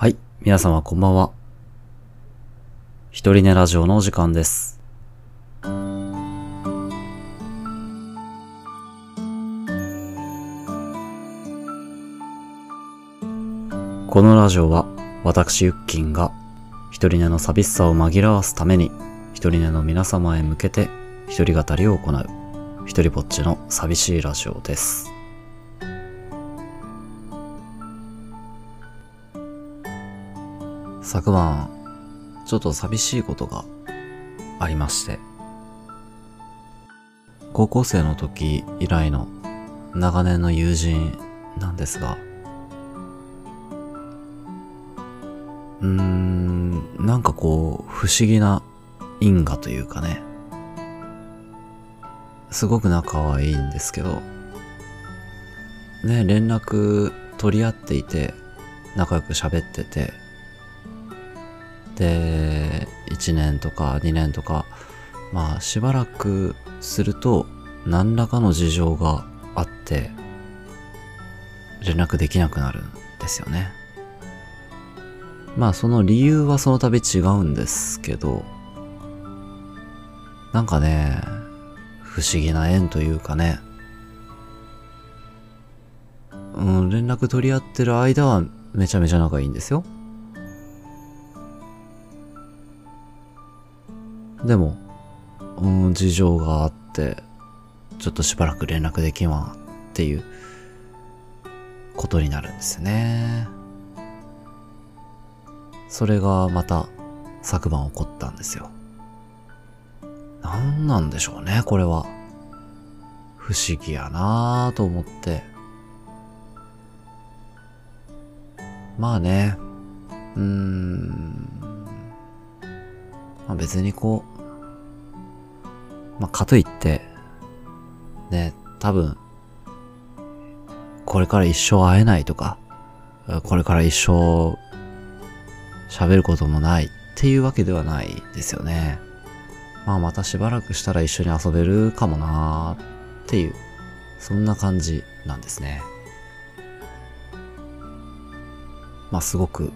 はい、皆様こんばんは。一人寝ラジオのお時間です。このラジオは私ユッキンが一人寝の寂しさを紛らわすために一人寝の皆様へ向けて一人語りを行う一人ぼっちの寂しいラジオです。昨晩、ちょっと寂しいことがありまして、高校生の時以来の長年の友人なんですが、うーん、なんかこう、不思議な因果というかね、すごく仲はいいんですけど、ね、連絡取り合っていて、仲良く喋ってて、で、1年とか2年とか、まあしばらくすると何らかの事情があって連絡できなくなるんですよね。まあその理由はその度違うんですけど、なんかね、不思議な縁というかね、うん、連絡取り合ってる間はめちゃめちゃ仲いいんですよ。でも、うん、事情があって、ちょっとしばらく連絡できんわっていうことになるんですね。それがまた昨晩起こったんですよ。なんなんでしょうね、これは。不思議やなぁと思って。まあね、うーん、まあ別にこう、まあかといって、ね、多分、これから一生会えないとか、これから一生喋ることもないっていうわけではないですよね。まあまたしばらくしたら一緒に遊べるかもなーっていう、そんな感じなんですね。まあすごく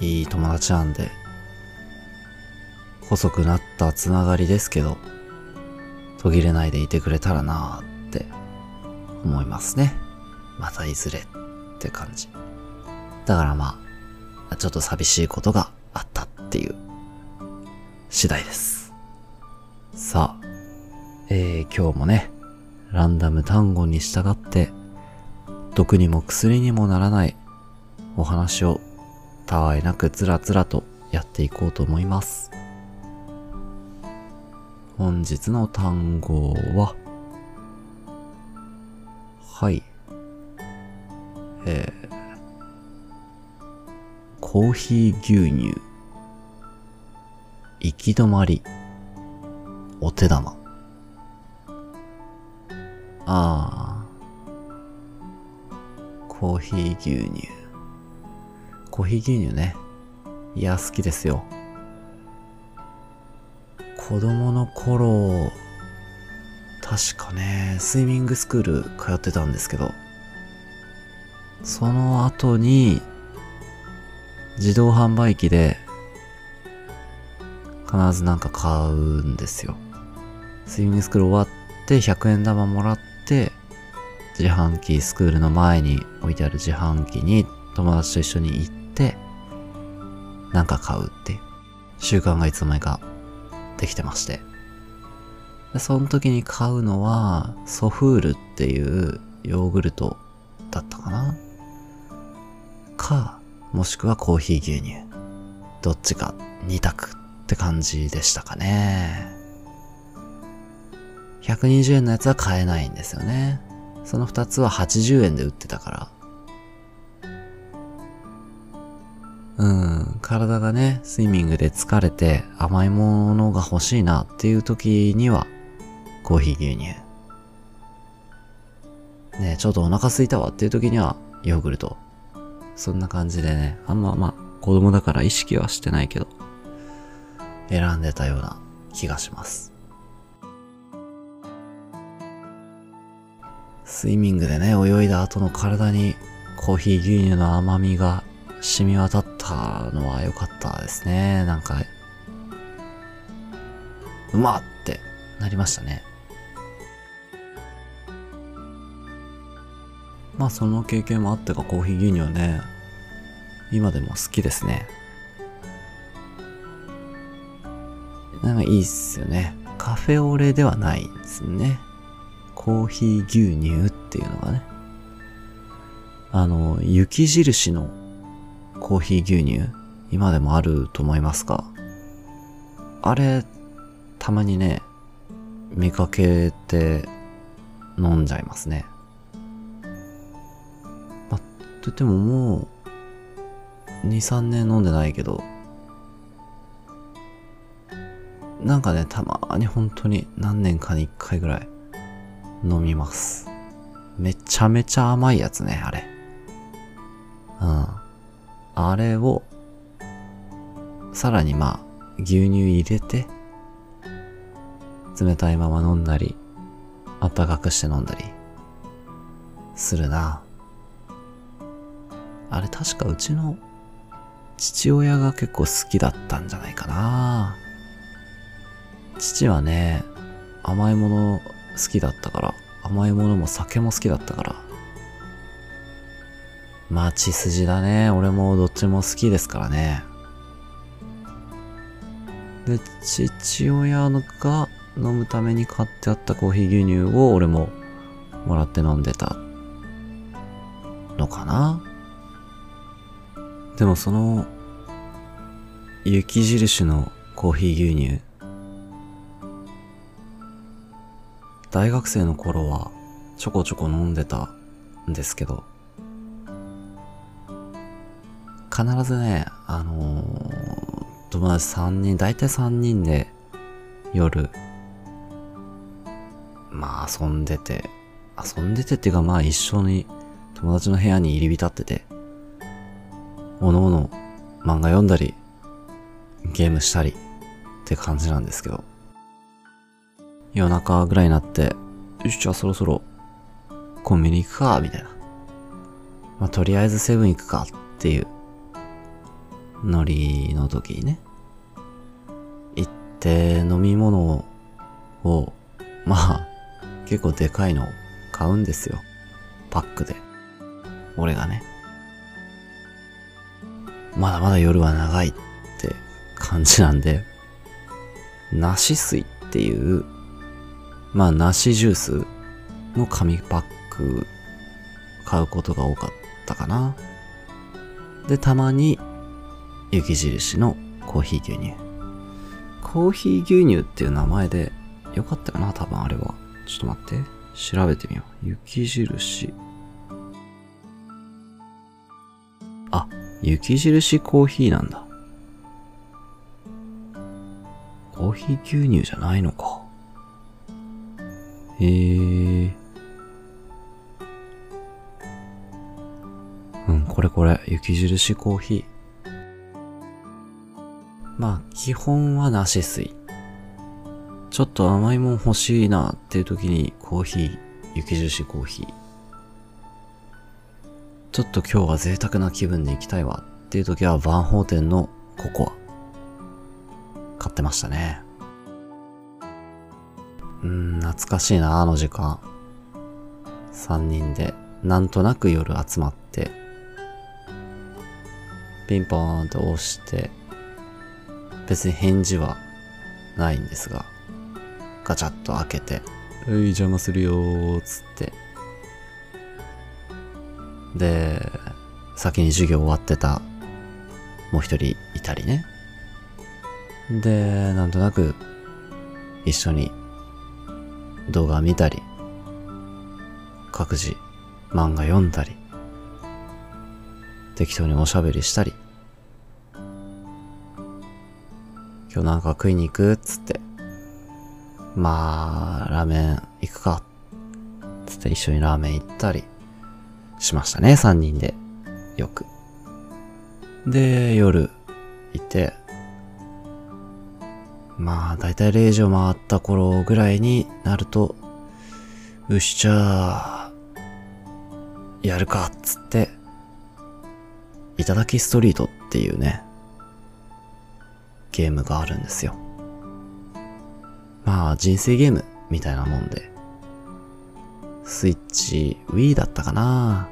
いい友達なんで、細くなったつながりですけど、途切れないでいてくれたらなーって思いますね。またいずれって感じ。だからまあ、ちょっと寂しいことがあったっていう次第です。さあ、えー、今日もね、ランダム単語に従って、毒にも薬にもならないお話をたわいなくつらつらとやっていこうと思います。本日の単語は、はい。えー、コーヒー牛乳、行き止まり、お手玉。あー、コーヒー牛乳。コーヒー牛乳ね。いや、好きですよ。子供の頃、確かね、スイミングスクール通ってたんですけど、その後に、自動販売機で、必ずなんか買うんですよ。スイミングスクール終わって100円玉もらって、自販機、スクールの前に置いてある自販機に友達と一緒に行って、なんか買うって習慣がいつの間にかできてまして。でその時に買うのは、ソフールっていうヨーグルトだったかな？か、もしくはコーヒー牛乳。どっちか2択って感じでしたかね。120円のやつは買えないんですよね。その2つは80円で売ってたから。うん、体がね、スイミングで疲れて甘いものが欲しいなっていう時には、コーヒー牛乳。ねちょっとお腹空いたわっていう時には、ヨーグルト。そんな感じでね、あんままあ、子供だから意識はしてないけど、選んでたような気がします。スイミングでね、泳いだ後の体にコーヒー牛乳の甘みが染み渡ったのは良かったですね。なんか、うまってなりましたね。まあその経験もあってかコーヒー牛乳ね、今でも好きですね。なんかいいっすよね。カフェオレではないんですね。コーヒー牛乳っていうのがね。あの、雪印のコーヒー牛乳、今でもあると思いますか？あれ、たまにね、見かけて飲んじゃいますね。まあ、と言ってももう、2、3年飲んでないけど、なんかね、たまに本当に何年かに1回ぐらい飲みます。めちゃめちゃ甘いやつね、あれ。うん。あれを、さらにまあ、牛乳入れて、冷たいまま飲んだり、あったかくして飲んだり、するな。あれ確かうちの父親が結構好きだったんじゃないかな。父はね、甘いもの好きだったから、甘いものも酒も好きだったから。まあ血筋だね。俺もどっちも好きですからね。で、父親が飲むために買ってあったコーヒー牛乳を俺ももらって飲んでたのかなでもその雪印のコーヒー牛乳大学生の頃はちょこちょこ飲んでたんですけど必ずね、あのー、友達3人、大体3人で夜まあ遊んでて、遊んでてっていうかまあ一緒に友達の部屋に入り浸ってて、おのおの漫画読んだり、ゲームしたりって感じなんですけど、夜中ぐらいになって、よし、じゃあそろそろコンビニ行くか、みたいな。まあとりあえずセブン行くかっていうノリの時にね、行って飲み物を、まあ、結構でかいのを買うんですよ。パックで。俺がね。まだまだ夜は長いって感じなんで、梨水っていう、まあ梨ジュースの紙パック買うことが多かったかな。で、たまに雪印のコーヒー牛乳。コーヒー牛乳っていう名前でよかったかな多分あれは。ちょっと待って。調べてみよう。雪印。あ、雪印コーヒーなんだ。コーヒー牛乳じゃないのか。へえ。うん、これこれ。雪印コーヒー。まあ、基本は梨水。ちょっと甘いもん欲しいなっていう時にコーヒー、雪印コーヒー。ちょっと今日は贅沢な気分で行きたいわっていう時はバンホーテンのココア。買ってましたね。うーん、懐かしいな、あの時間。三人で、なんとなく夜集まって、ピンポーンと押して、別に返事はないんですが、ガチャッと開けて、うい、邪魔するよー、つって。で、先に授業終わってた、もう一人いたりね。で、なんとなく、一緒に動画見たり、各自漫画読んだり、適当におしゃべりしたり、今日なんか食いに行くっつって、まあ、ラーメン行くか。つって一緒にラーメン行ったりしましたね、三人で。よく。で、夜行って、まあ、だいたい0時を回った頃ぐらいになると、よし、じゃあ、やるか、っつって、板頂きストリートっていうね、ゲームがあるんですよ。まあ、人生ゲームみたいなもんで、スイッチ、Wii だったかな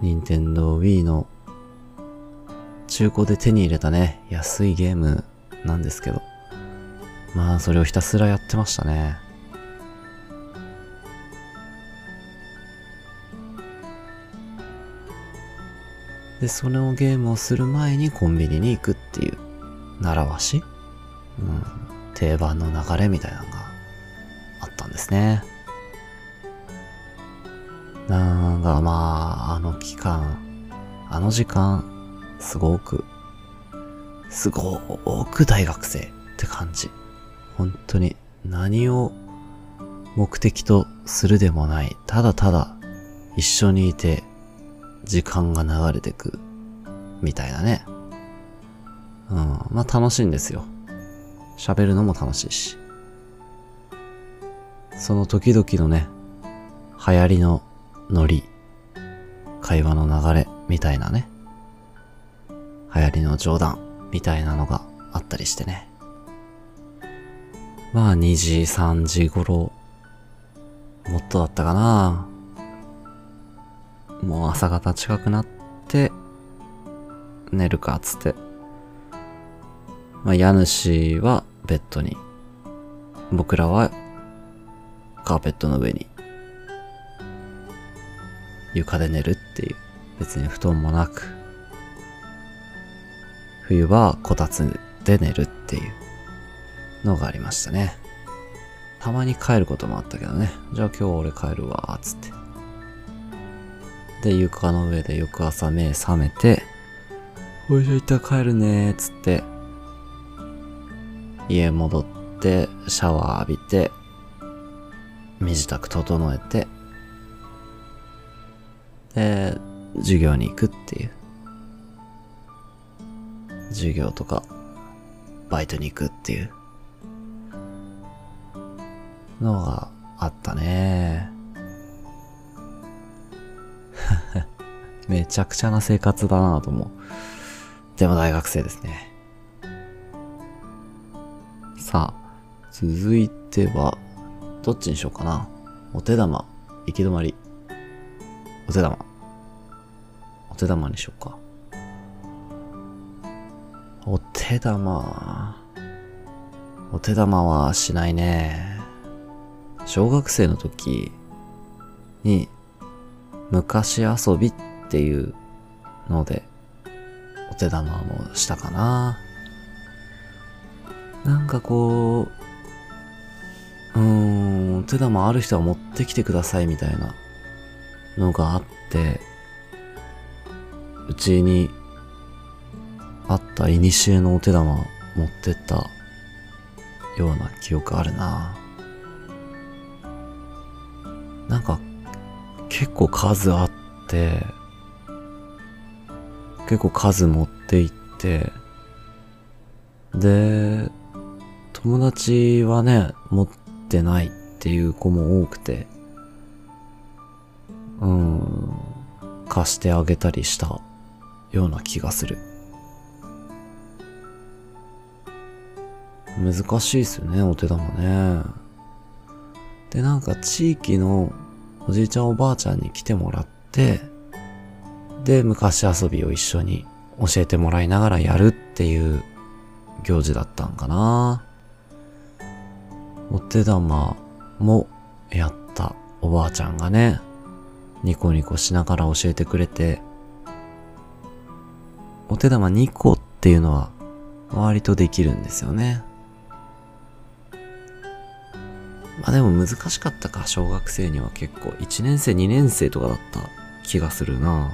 任天堂 Wii の中古で手に入れたね、安いゲームなんですけど、まあ、それをひたすらやってましたね。で、そのゲームをする前にコンビニに行くっていう、習わし？うん、定番の流れみたいなのがあったんですね。なんかまあ、あの期間、あの時間、すごく、すごく大学生って感じ。本当に何を目的とするでもない、ただただ一緒にいて時間が流れてく、みたいなね。うん、まあ楽しいんですよ。喋るのも楽しいし。その時々のね、流行りのノリ、会話の流れ、みたいなね。流行りの冗談、みたいなのがあったりしてね。まあ2時、3時頃、もっとだったかな。もう朝方近くなって、寝るか、つって。まあ、家主はベッドに、僕らはカーペットの上に、床で寝るっていう、別に布団もなく、冬はこたつで寝るっていうのがありましたね。たまに帰ることもあったけどね。じゃあ今日俺帰るわ、つって。で、床の上で翌朝目覚めて、おいしょ、一旦帰るねつって、家戻って、シャワー浴びて、身支度整えて、で、授業に行くっていう。授業とか、バイトに行くっていうのがあったね。めちゃくちゃな生活だなと思う。でも大学生ですね。さあ、続いては、どっちにしようかな。お手玉、行き止まり。お手玉。お手玉にしようか。お手玉。お手玉はしないね。小学生の時に、昔遊びっていうので、お手玉もしたかな。なんかこう、うーん、お手玉ある人は持ってきてくださいみたいなのがあって、うちにあった古のお手玉持ってったような記憶あるな。なんか結構数あって、結構数持って行って、で、友達はね、持ってないっていう子も多くて、うん、貸してあげたりしたような気がする。難しいっすよね、お手玉ね。で、なんか地域のおじいちゃんおばあちゃんに来てもらって、で、昔遊びを一緒に教えてもらいながらやるっていう行事だったんかな。お手玉もやったおばあちゃんがね、ニコニコしながら教えてくれて、お手玉2個っていうのは割とできるんですよね。まあでも難しかったか、小学生には結構。1年生、2年生とかだった気がするな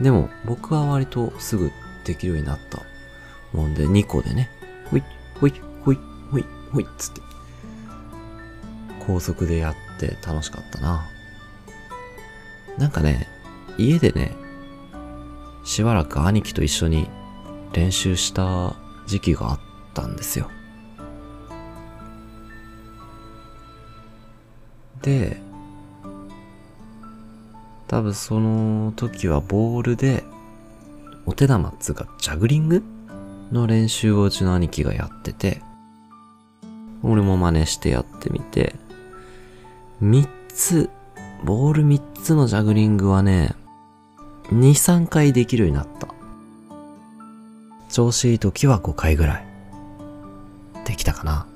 でも僕は割とすぐできるようになったもんで、2個でね、ほい、ほい、ほい、ほい、ほいつって、高速でやって楽しかったな。なんかね、家でね、しばらく兄貴と一緒に練習した時期があったんですよ。で、多分その時はボールでお手玉っつうか、ジャグリングの練習をうちの兄貴がやってて、俺も真似してやってみて、三つ、ボール三つのジャグリングはね、二、三回できるようになった。調子いい時は5回ぐらい。できたかな。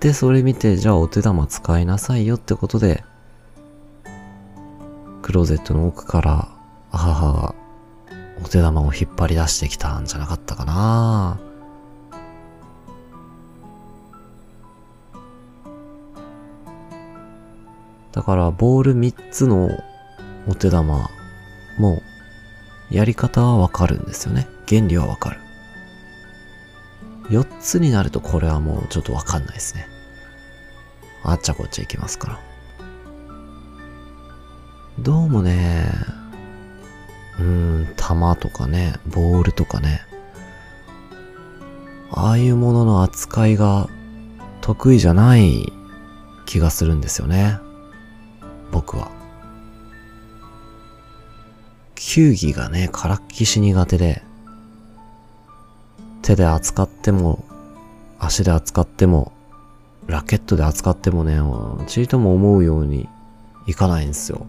で、それ見て、じゃあお手玉使いなさいよってことで、クローゼットの奥から母がお手玉を引っ張り出してきたんじゃなかったかなだからボール3つのお手玉もやり方はわかるんですよね。原理はわかる。4つになるとこれはもうちょっとわかんないですね。あっちゃこっちゃいきますから。どうもね、うーん、弾とかね、ボールとかね、ああいうものの扱いが得意じゃない気がするんですよね。僕は。球技がね、からっきし苦手で、手で扱っても、足で扱っても、ラケットで扱ってもね、ちりとも思うようにいかないんですよ。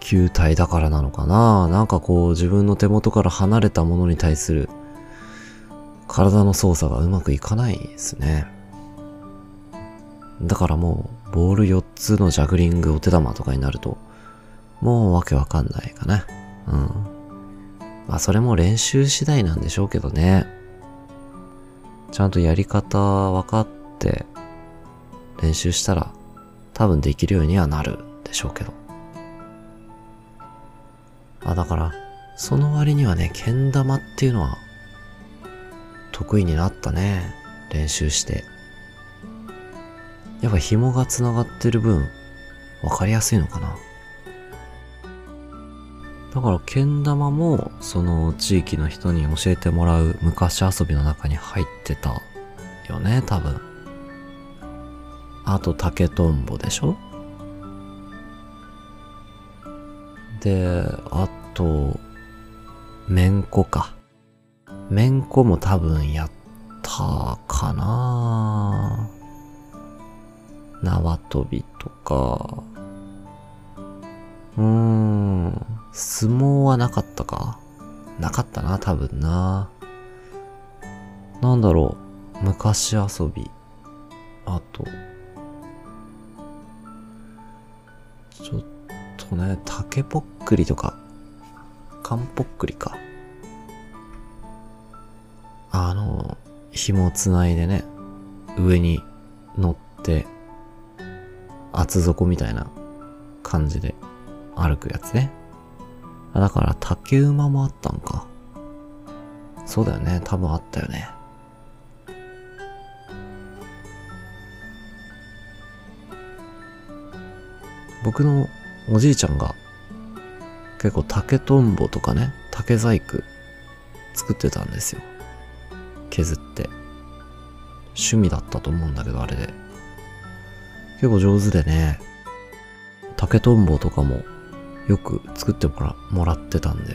球体だからなのかな？なんかこう自分の手元から離れたものに対する体の操作がうまくいかないですね。だからもうボール4つのジャグリングお手玉とかになるともうわけわかんないかな。うん。まあそれも練習次第なんでしょうけどね。ちゃんとやり方分かって練習したら多分できるようにはなるでしょうけど。あ、だから、その割にはね、けん玉っていうのは、得意になったね。練習して。やっぱ紐が繋がってる分、わかりやすいのかな。だから、けん玉も、その地域の人に教えてもらう昔遊びの中に入ってたよね、多分。あと、竹とんぼでしょで、あと、めんこか。めんこも多分やったかなぁ縄跳びとか。うーん。相撲はなかったか。なかったな、多分な。なんだろう。昔遊び。あと。ちょっとね、竹ぽっくりとか、かんぽっくりか。あの、紐をつないでね、上に乗って、厚底みたいな感じで歩くやつね。だから竹馬もあったんか。そうだよね。多分あったよね。僕のおじいちゃんが結構竹とんぼとかね、竹細工作ってたんですよ。削って。趣味だったと思うんだけど、あれで。結構上手でね、竹とんぼとかもよく作ってもらってたんで、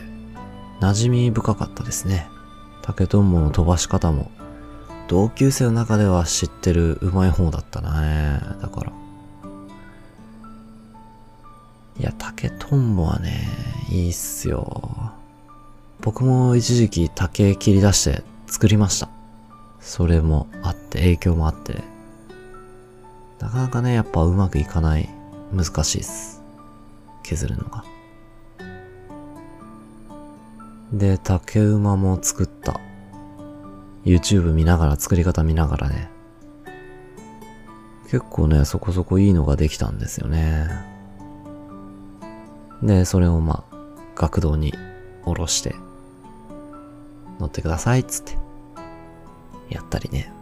馴染み深かったですね。竹とんぼの飛ばし方も、同級生の中では知ってるうまい方だったね。だから。いや、竹とんぼはね、いいっすよ。僕も一時期竹切り出して作りました。それもあって、影響もあって。なかなかね、やっぱうまくいかない。難しいっす。削るのが。で、竹馬も作った。YouTube 見ながら、作り方見ながらね。結構ね、そこそこいいのができたんですよね。で、それをまあ、学童に下ろして、乗ってくださいっつって、やったりね。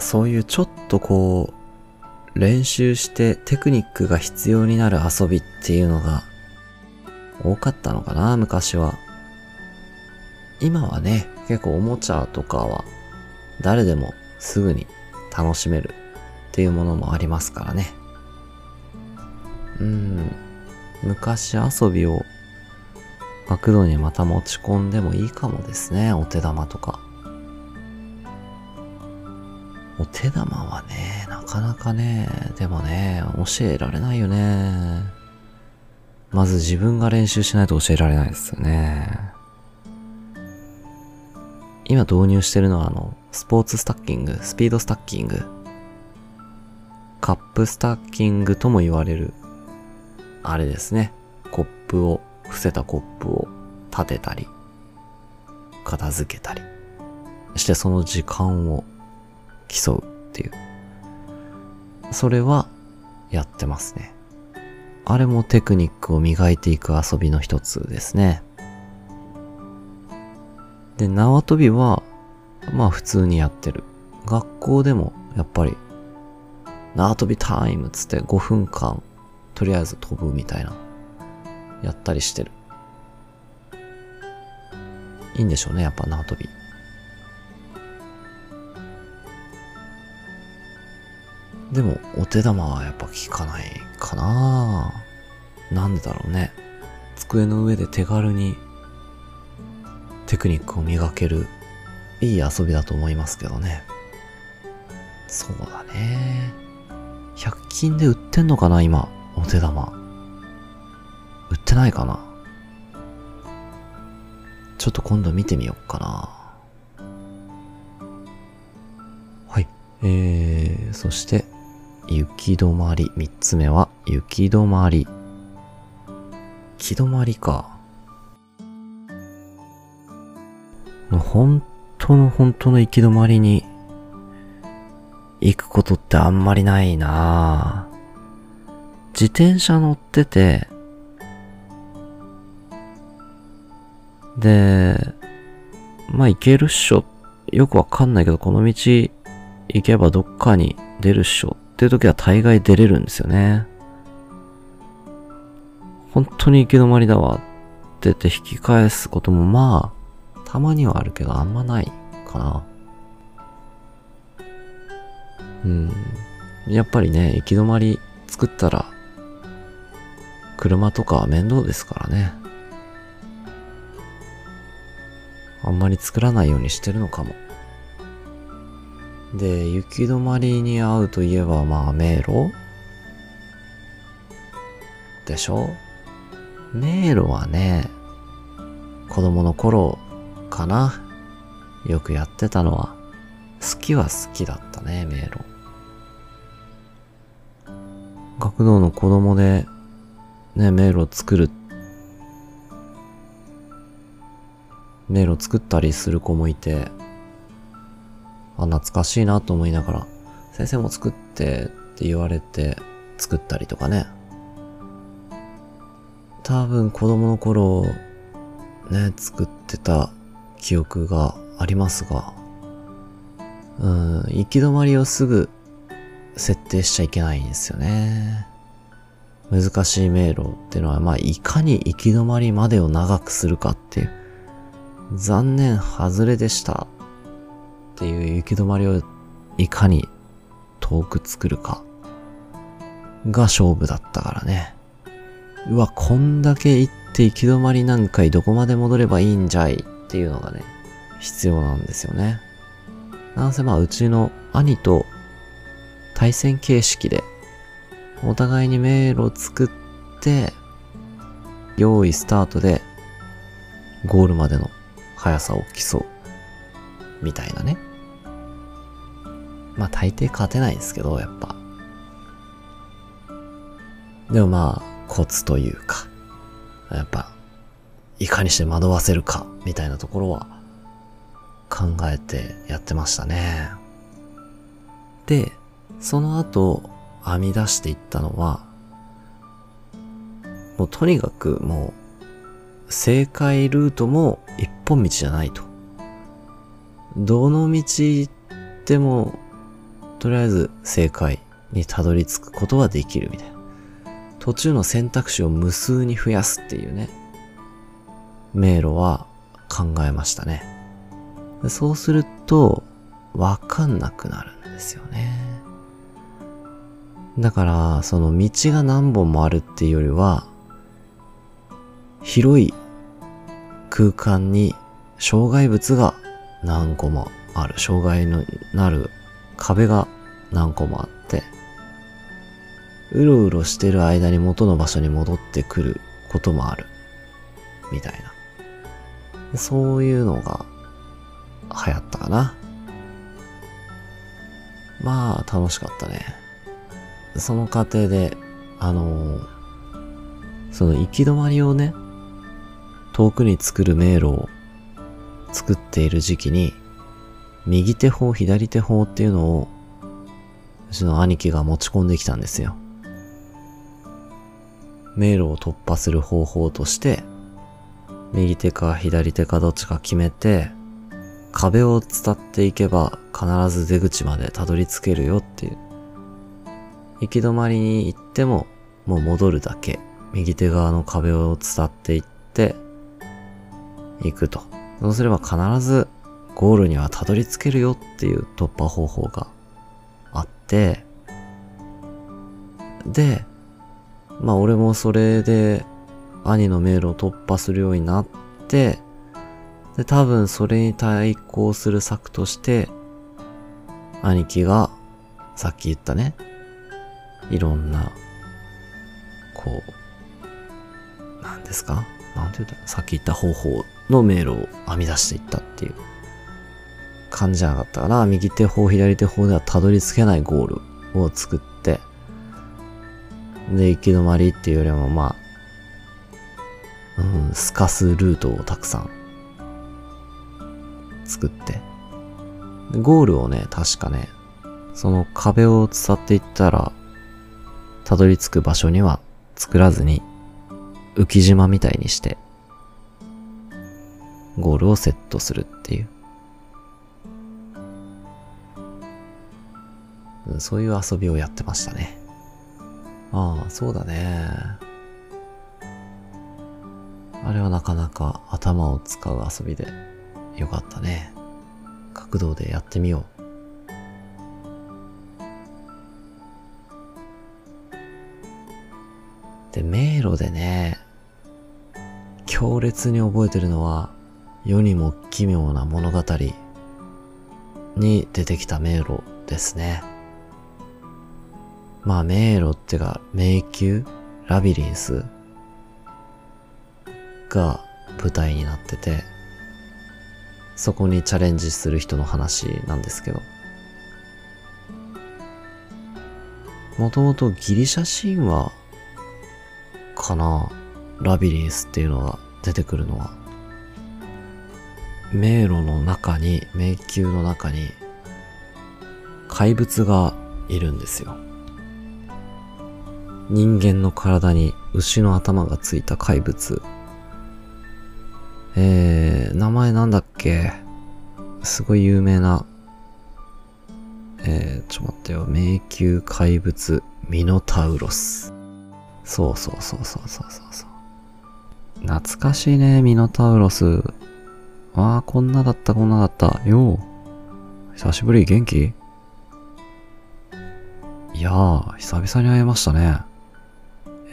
そういうちょっとこう、練習してテクニックが必要になる遊びっていうのが多かったのかな、昔は。今はね、結構おもちゃとかは誰でもすぐに楽しめるっていうものもありますからね。うん、昔遊びを学童にまた持ち込んでもいいかもですね、お手玉とか。お手玉はね、なかなかね、でもね、教えられないよね。まず自分が練習しないと教えられないですよね。今導入してるのはあの、スポーツスタッキング、スピードスタッキング。カップスタッキングとも言われる、あれですね。コップを、伏せたコップを立てたり、片付けたりしてその時間を競うっていう。それはやってますね。あれもテクニックを磨いていく遊びの一つですね。で、縄跳びは、まあ普通にやってる。学校でもやっぱり、縄跳びタイムつって5分間、とりあえず飛ぶみたいな、やったりしてる。いいんでしょうね、やっぱ縄跳び。でも、お手玉はやっぱ効かないかななんでだろうね。机の上で手軽にテクニックを磨けるいい遊びだと思いますけどね。そうだね。100均で売ってんのかな今、お手玉。売ってないかなちょっと今度見てみようかな。はい。えー、そして、雪止まり。三つ目は、雪止まり。行き止まりか。本当の本当の行き止まりに行くことってあんまりないな自転車乗ってて、で、まあ行けるっしょ。よくわかんないけど、この道行けばどっかに出るっしょっていう時は大概出れるんですよね。本当に行き止まりだわって言って引き返すこともまあ、たまにはあるけどあんまないかな。うん。やっぱりね、行き止まり作ったら、車とかは面倒ですからね。あんまり作らないようにしてるのかも。で、雪止まりに合うといえば、まあ、迷路？でしょ？迷路はね、子供の頃かな。よくやってたのは、好きは好きだったね、迷路。学童の子供で、ね、迷路作る。迷路作ったりする子もいて、あ、懐かしいなと思いながら、先生も作ってって言われて作ったりとかね。多分子供の頃、ね、作ってた記憶がありますが、うん、行き止まりをすぐ設定しちゃいけないんですよね。難しい迷路ってのは、まあ、いかに行き止まりまでを長くするかっていう、残念、外れでしたっていう行き止まりをいかに遠く作るかが勝負だったからね。うわ、こんだけ行って行き止まり何回どこまで戻ればいいんじゃいっていうのがね、必要なんですよね。なんせまあうちの兄と対戦形式でお互いに迷路を作って用意スタートでゴールまでの速さを競うみたいなね。まあ大抵勝てないですけど、やっぱ。でもまあコツというか、やっぱいかにして惑わせるかみたいなところは考えてやってましたね。で、その後編み出していったのは、もうとにかくもう正解ルートも一本道じゃないと。どの道でもとりあえず正解にたどり着くことはできるみたいな。途中の選択肢を無数に増やすっていうね、迷路は考えましたね。そうすると、わかんなくなるんですよね。だから、その道が何本もあるっていうよりは、広い空間に障害物が何個もある。障害のなる壁が何個もあって、うろうろしてる間に元の場所に戻ってくることもある。みたいな。そういうのが流行ったかな。まあ、楽しかったね。その過程で、あのーその行き止まりをね、遠くに作る迷路を作っている時期に、右手法、左手法っていうのを、うちの兄貴が持ち込んできたんですよ。迷路を突破する方法として、右手か左手かどっちか決めて、壁を伝っていけば必ず出口までたどり着けるよっていう。行き止まりに行ってももう戻るだけ。右手側の壁を伝っていって、行くと。そうすれば必ずゴールにはたどり着けるよっていう突破方法があって、で、まあ俺もそれで兄の迷路を突破するようになって、で、多分それに対抗する策として、兄貴がさっき言ったね、いろんな、こう、なんですか？なんて言うた？さっき言った方法の迷路を編み出していったっていう。感じじゃなかったかな。右手法、左手法ではたどり着けないゴールを作って、で、行き止まりっていうよりもまあ、うん、透かすルートをたくさん作って。ゴールをね、確かね、その壁を伝っていったら、たどり着く場所には作らずに、浮島みたいにして、ゴールをセットするっていう。そういう遊びをやってましたね。ああ、そうだね。あれはなかなか頭を使う遊びでよかったね。角道でやってみよう。で、迷路でね、強烈に覚えてるのは、世にも奇妙な物語に出てきた迷路ですね。まあ迷路っていうか迷宮ラビリンスが舞台になってて、そこにチャレンジする人の話なんですけど。もともとギリシャ神話かなラビリンスっていうのが出てくるのは。迷路の中に、迷宮の中に怪物がいるんですよ。人間の体に牛の頭がついた怪物。えー、名前なんだっけ？すごい有名な、えー、ちょ待ってよ。迷宮怪物、ミノタウロス。そうそうそうそうそうそうそう。懐かしいね、ミノタウロス。ああ、こんなだった、こんなだった。よう。久しぶり、元気？いやー、久々に会えましたね。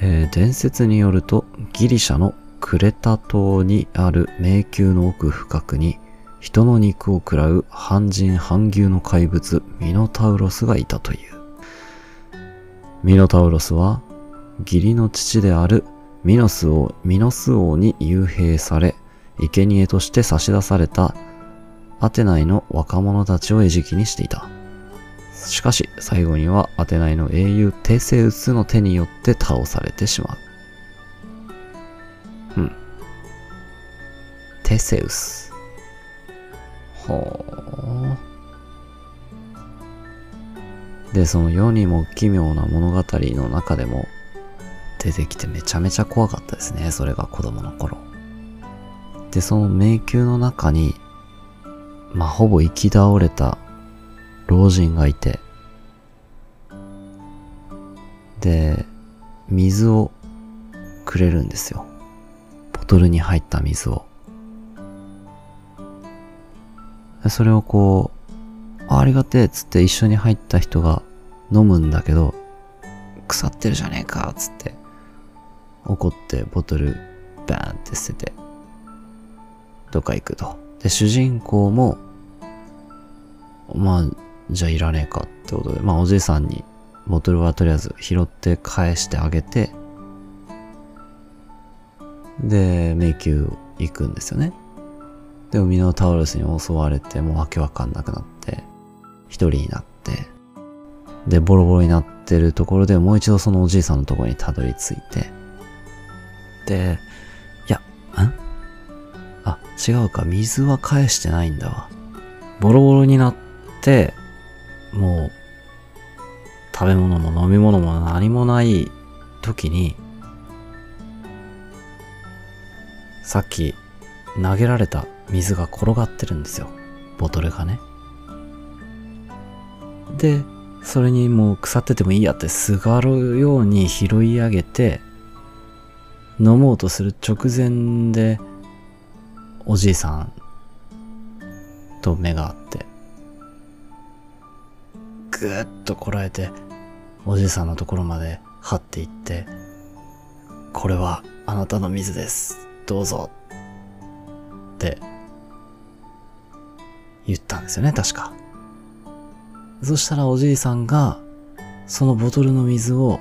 えー伝説によると、ギリシャのクレタ島にある迷宮の奥深くに、人の肉を食らう半人半牛の怪物、ミノタウロスがいたという。ミノタウロスは、義理の父であるミノス王、ミノス王に幽閉され、生贄として差し出されたアテナイの若者たちを餌食にしていた。しかし、最後にはアテナイの英雄テセウスの手によって倒されてしまう。うん。テセウス。ほう。で、その世にも奇妙な物語の中でも出てきてめちゃめちゃ怖かったですね。それが子供の頃。で、その迷宮の中に、まあ、ほぼ生き倒れた老人がいて、で、水をくれるんですよ。ボトルに入った水を。それをこう、あありがてえっつって一緒に入った人が飲むんだけど、腐ってるじゃねえかっ、つって。怒ってボトルバーンって捨てて、どっか行くと。で、主人公も、まあ、じゃあいらねえかってことで、まあおじいさんにボトルはとりあえず拾って返してあげて、で、迷宮行くんですよね。でもミノタウロスに襲われて、もうわけわかんなくなって、一人になって、で、ボロボロになってるところでもう一度そのおじいさんのところにたどり着いて、で、いや、ん？あ、違うか、水は返してないんだわ。ボロボロになって、もう、食べ物も飲み物も何もない時に、さっき投げられた水が転がってるんですよ。ボトルがね。で、それにもう腐っててもいいやってすがるように拾い上げて、飲もうとする直前で、おじいさんと目が合って、ぐっとこらえて、おじいさんのところまで張っていって、これはあなたの水です。どうぞ。って言ったんですよね、確か。そしたらおじいさんが、そのボトルの水を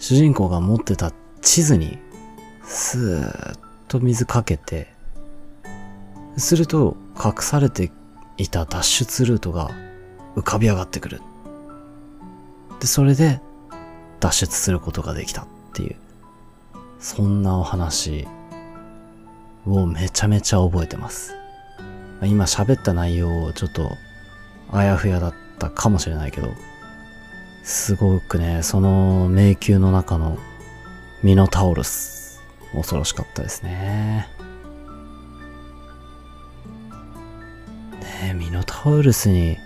主人公が持ってた地図にスーッと水かけて、すると隠されていた脱出ルートが浮かび上がってくる。で、それで脱出することができたっていう、そんなお話をめちゃめちゃ覚えてます。今喋った内容をちょっとあやふやだったかもしれないけど、すごくね、その迷宮の中のミノタウルス、恐ろしかったですね。ねミノタウルスに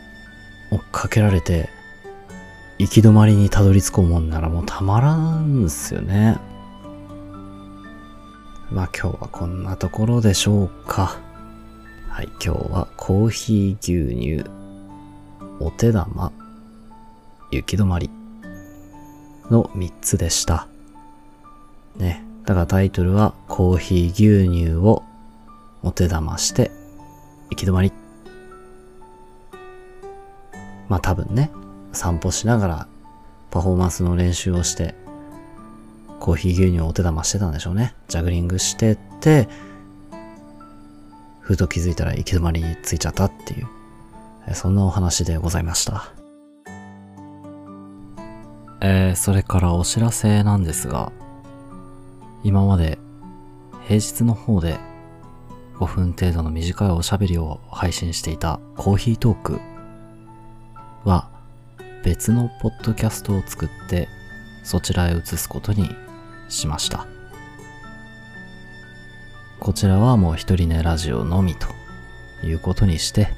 追っかけられて、行き止まりにたどり着こうもんならもうたまらんすよね。まあ今日はこんなところでしょうか。はい、今日はコーヒー牛乳、お手玉、行き止まりの3つでした。ね。だからタイトルはコーヒー牛乳をお手玉して行き止まり。まあ多分ね、散歩しながらパフォーマンスの練習をしてコーヒー牛乳をお手玉してたんでしょうね。ジャグリングしてって、ふと気づいたら行き止まりについちゃったっていう、そんなお話でございました。えー、それからお知らせなんですが、今まで平日の方で5分程度の短いおしゃべりを配信していたコーヒートークは別のポッドキャストを作ってそちらへ移すことにしました。こちらはもう一人寝ラジオのみということにして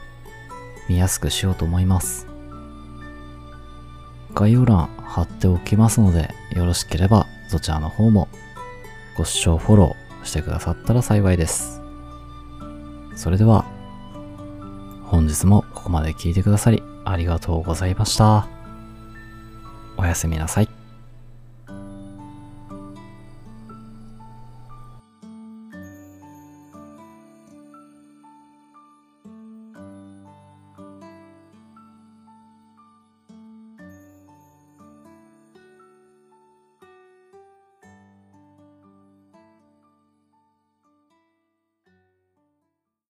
見やすくしようと思います。概要欄貼っておきますのでよろしければそちらの方もご視聴フォローしてくださったら幸いです。それでは本日もここまで聞いてくださりありがとうございました。おやすみなさい。